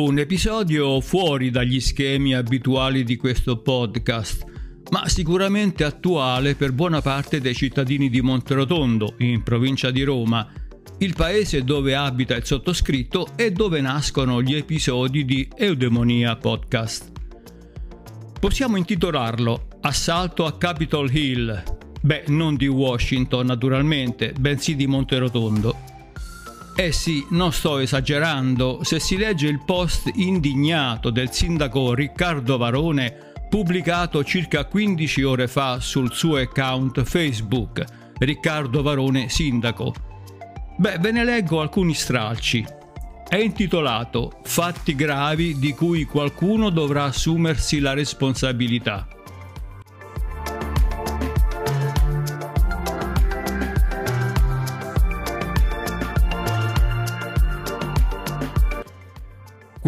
Un episodio fuori dagli schemi abituali di questo podcast, ma sicuramente attuale per buona parte dei cittadini di Monterotondo, in provincia di Roma, il paese dove abita il sottoscritto e dove nascono gli episodi di Eudemonia Podcast. Possiamo intitolarlo Assalto a Capitol Hill. Beh, non di Washington naturalmente, bensì di Monterotondo eh sì, non sto esagerando, se si legge il post indignato del sindaco Riccardo Varone pubblicato circa 15 ore fa sul suo account Facebook, Riccardo Varone Sindaco. Beh, ve ne leggo alcuni stralci. È intitolato Fatti gravi di cui qualcuno dovrà assumersi la responsabilità.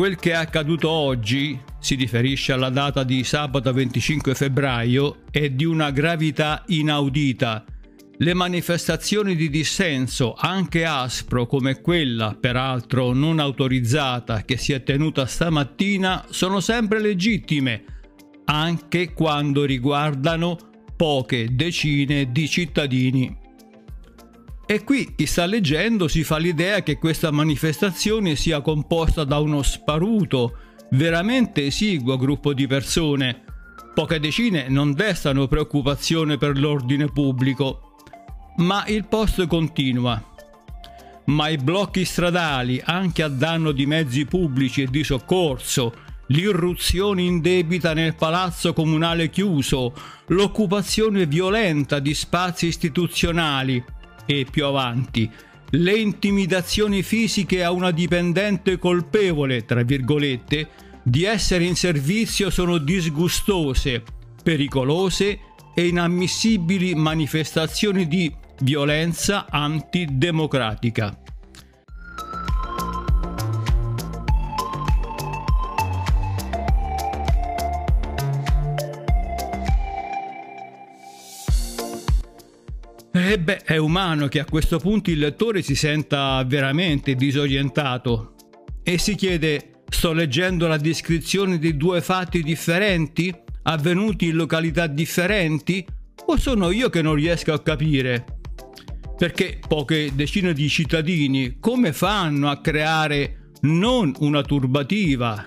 Quel che è accaduto oggi, si riferisce alla data di sabato 25 febbraio, è di una gravità inaudita. Le manifestazioni di dissenso, anche aspro come quella, peraltro non autorizzata, che si è tenuta stamattina, sono sempre legittime, anche quando riguardano poche decine di cittadini e qui chi sta leggendo si fa l'idea che questa manifestazione sia composta da uno sparuto, veramente esiguo gruppo di persone. Poche decine non destano preoccupazione per l'ordine pubblico. Ma il post continua. Ma i blocchi stradali, anche a danno di mezzi pubblici e di soccorso, l'irruzione indebita nel palazzo comunale chiuso, l'occupazione violenta di spazi istituzionali, e più avanti le intimidazioni fisiche a una dipendente colpevole, tra virgolette, di essere in servizio sono disgustose, pericolose e inammissibili manifestazioni di violenza antidemocratica. E eh è umano che a questo punto il lettore si senta veramente disorientato e si chiede, sto leggendo la descrizione di due fatti differenti, avvenuti in località differenti, o sono io che non riesco a capire? Perché poche decine di cittadini come fanno a creare non una turbativa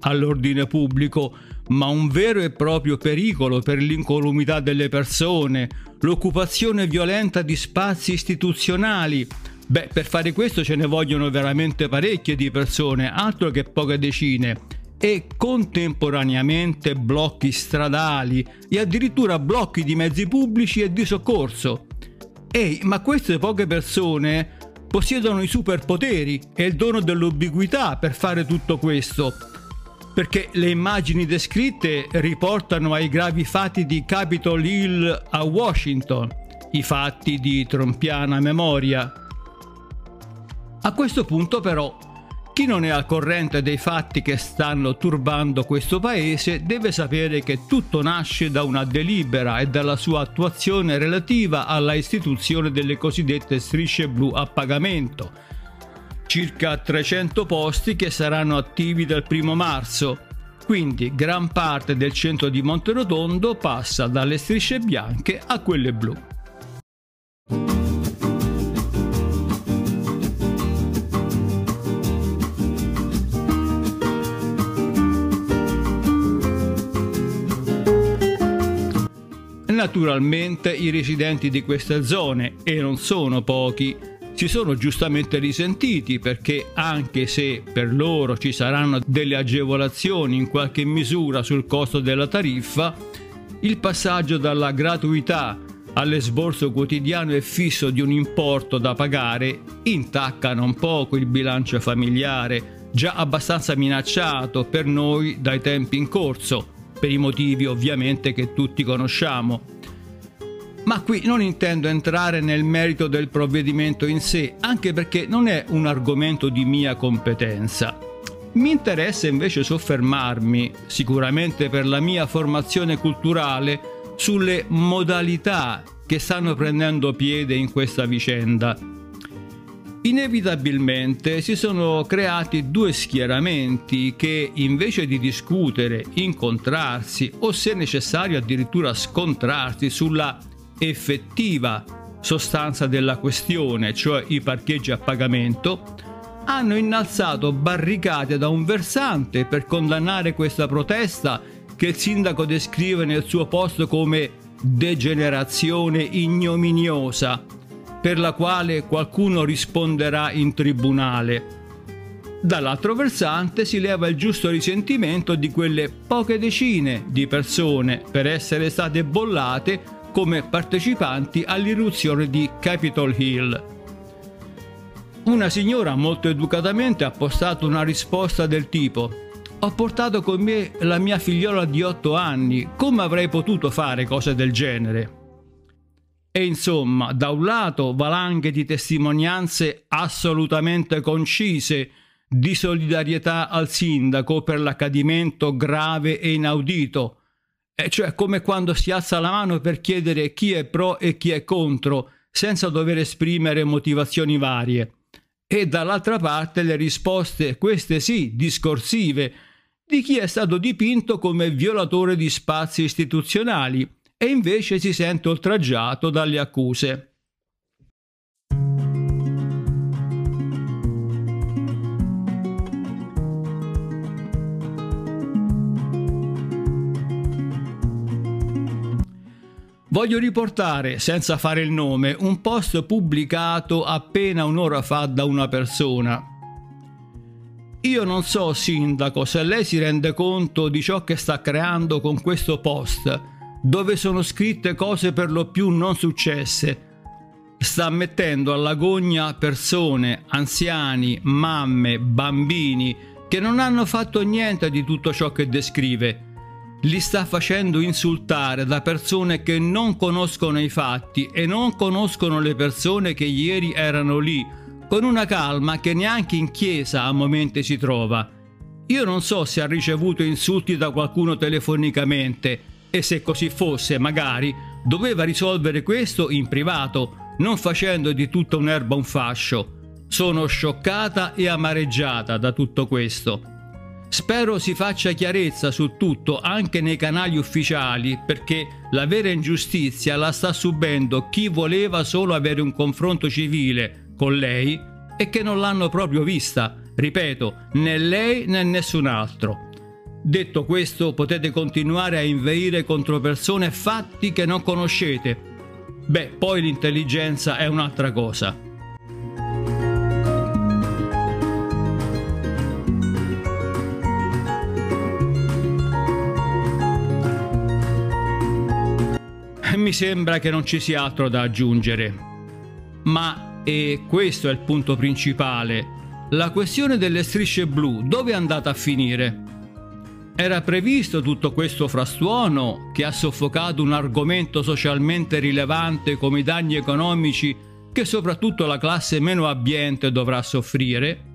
all'ordine pubblico, ma un vero e proprio pericolo per l'incolumità delle persone, l'occupazione violenta di spazi istituzionali. Beh, per fare questo ce ne vogliono veramente parecchie di persone, altro che poche decine, e contemporaneamente blocchi stradali e addirittura blocchi di mezzi pubblici e di soccorso. Ehi, ma queste poche persone possiedono i superpoteri e il dono dell'ubiquità per fare tutto questo perché le immagini descritte riportano ai gravi fatti di Capitol Hill a Washington, i fatti di trompiana memoria. A questo punto però chi non è al corrente dei fatti che stanno turbando questo paese deve sapere che tutto nasce da una delibera e dalla sua attuazione relativa alla istituzione delle cosiddette strisce blu a pagamento, circa 300 posti che saranno attivi dal 1 marzo. Quindi gran parte del centro di Monterotondo passa dalle strisce bianche a quelle blu. Naturalmente i residenti di queste zone, e non sono pochi, si sono giustamente risentiti perché anche se per loro ci saranno delle agevolazioni in qualche misura sul costo della tariffa, il passaggio dalla gratuità all'esborso quotidiano e fisso di un importo da pagare intacca non poco il bilancio familiare, già abbastanza minacciato per noi dai tempi in corso, per i motivi ovviamente che tutti conosciamo ma qui non intendo entrare nel merito del provvedimento in sé, anche perché non è un argomento di mia competenza. Mi interessa invece soffermarmi, sicuramente per la mia formazione culturale, sulle modalità che stanno prendendo piede in questa vicenda. Inevitabilmente si sono creati due schieramenti che invece di discutere, incontrarsi o se necessario addirittura scontrarsi sulla effettiva sostanza della questione, cioè i parcheggi a pagamento, hanno innalzato barricate da un versante per condannare questa protesta che il sindaco descrive nel suo post come degenerazione ignominiosa per la quale qualcuno risponderà in tribunale. Dall'altro versante si leva il giusto risentimento di quelle poche decine di persone per essere state bollate come partecipanti all'irruzione di Capitol Hill. Una signora molto educatamente ha postato una risposta del tipo ho portato con me la mia figliola di 8 anni, come avrei potuto fare cose del genere? E insomma, da un lato valanghe di testimonianze assolutamente concise di solidarietà al sindaco per l'accadimento grave e inaudito, e cioè come quando si alza la mano per chiedere chi è pro e chi è contro, senza dover esprimere motivazioni varie. E dall'altra parte le risposte, queste sì, discorsive, di chi è stato dipinto come violatore di spazi istituzionali e invece si sente oltraggiato dalle accuse. Voglio riportare, senza fare il nome, un post pubblicato appena un'ora fa da una persona. Io non so, sindaco, se lei si rende conto di ciò che sta creando con questo post, dove sono scritte cose per lo più non successe. Sta mettendo all'agonia persone, anziani, mamme, bambini che non hanno fatto niente di tutto ciò che descrive. Li sta facendo insultare da persone che non conoscono i fatti e non conoscono le persone che ieri erano lì, con una calma che neanche in chiesa a momenti si trova. Io non so se ha ricevuto insulti da qualcuno telefonicamente, e se così fosse, magari, doveva risolvere questo in privato, non facendo di tutta un'erba un fascio. Sono scioccata e amareggiata da tutto questo. Spero si faccia chiarezza su tutto anche nei canali ufficiali perché la vera ingiustizia la sta subendo chi voleva solo avere un confronto civile con lei e che non l'hanno proprio vista, ripeto, né lei né nessun altro. Detto questo, potete continuare a inveire contro persone fatti che non conoscete. Beh, poi l'intelligenza è un'altra cosa. Mi sembra che non ci sia altro da aggiungere. Ma, e questo è il punto principale, la questione delle strisce blu dove è andata a finire? Era previsto tutto questo frastuono che ha soffocato un argomento socialmente rilevante come i danni economici che soprattutto la classe meno abbiente dovrà soffrire?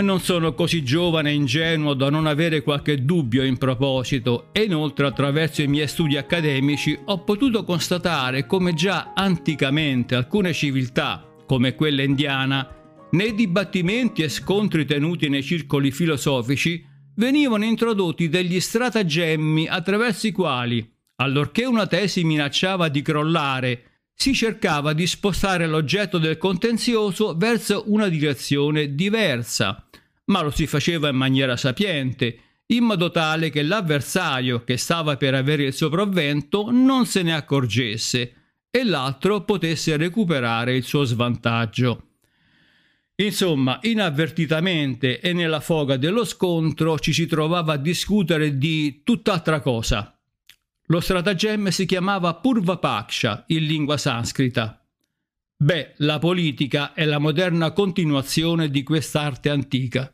Non sono così giovane e ingenuo da non avere qualche dubbio in proposito. E inoltre attraverso i miei studi accademici ho potuto constatare come già anticamente alcune civiltà, come quella indiana, nei dibattimenti e scontri tenuti nei circoli filosofici venivano introdotti degli stratagemmi attraverso i quali, allorché una tesi minacciava di crollare, si cercava di spostare l'oggetto del contenzioso verso una direzione diversa, ma lo si faceva in maniera sapiente, in modo tale che l'avversario che stava per avere il sopravvento non se ne accorgesse e l'altro potesse recuperare il suo svantaggio. Insomma, inavvertitamente e nella foga dello scontro ci si trovava a discutere di tutt'altra cosa. Lo stratagemma si chiamava Purva Paksha in lingua sanscrita. Beh, la politica è la moderna continuazione di quest'arte antica.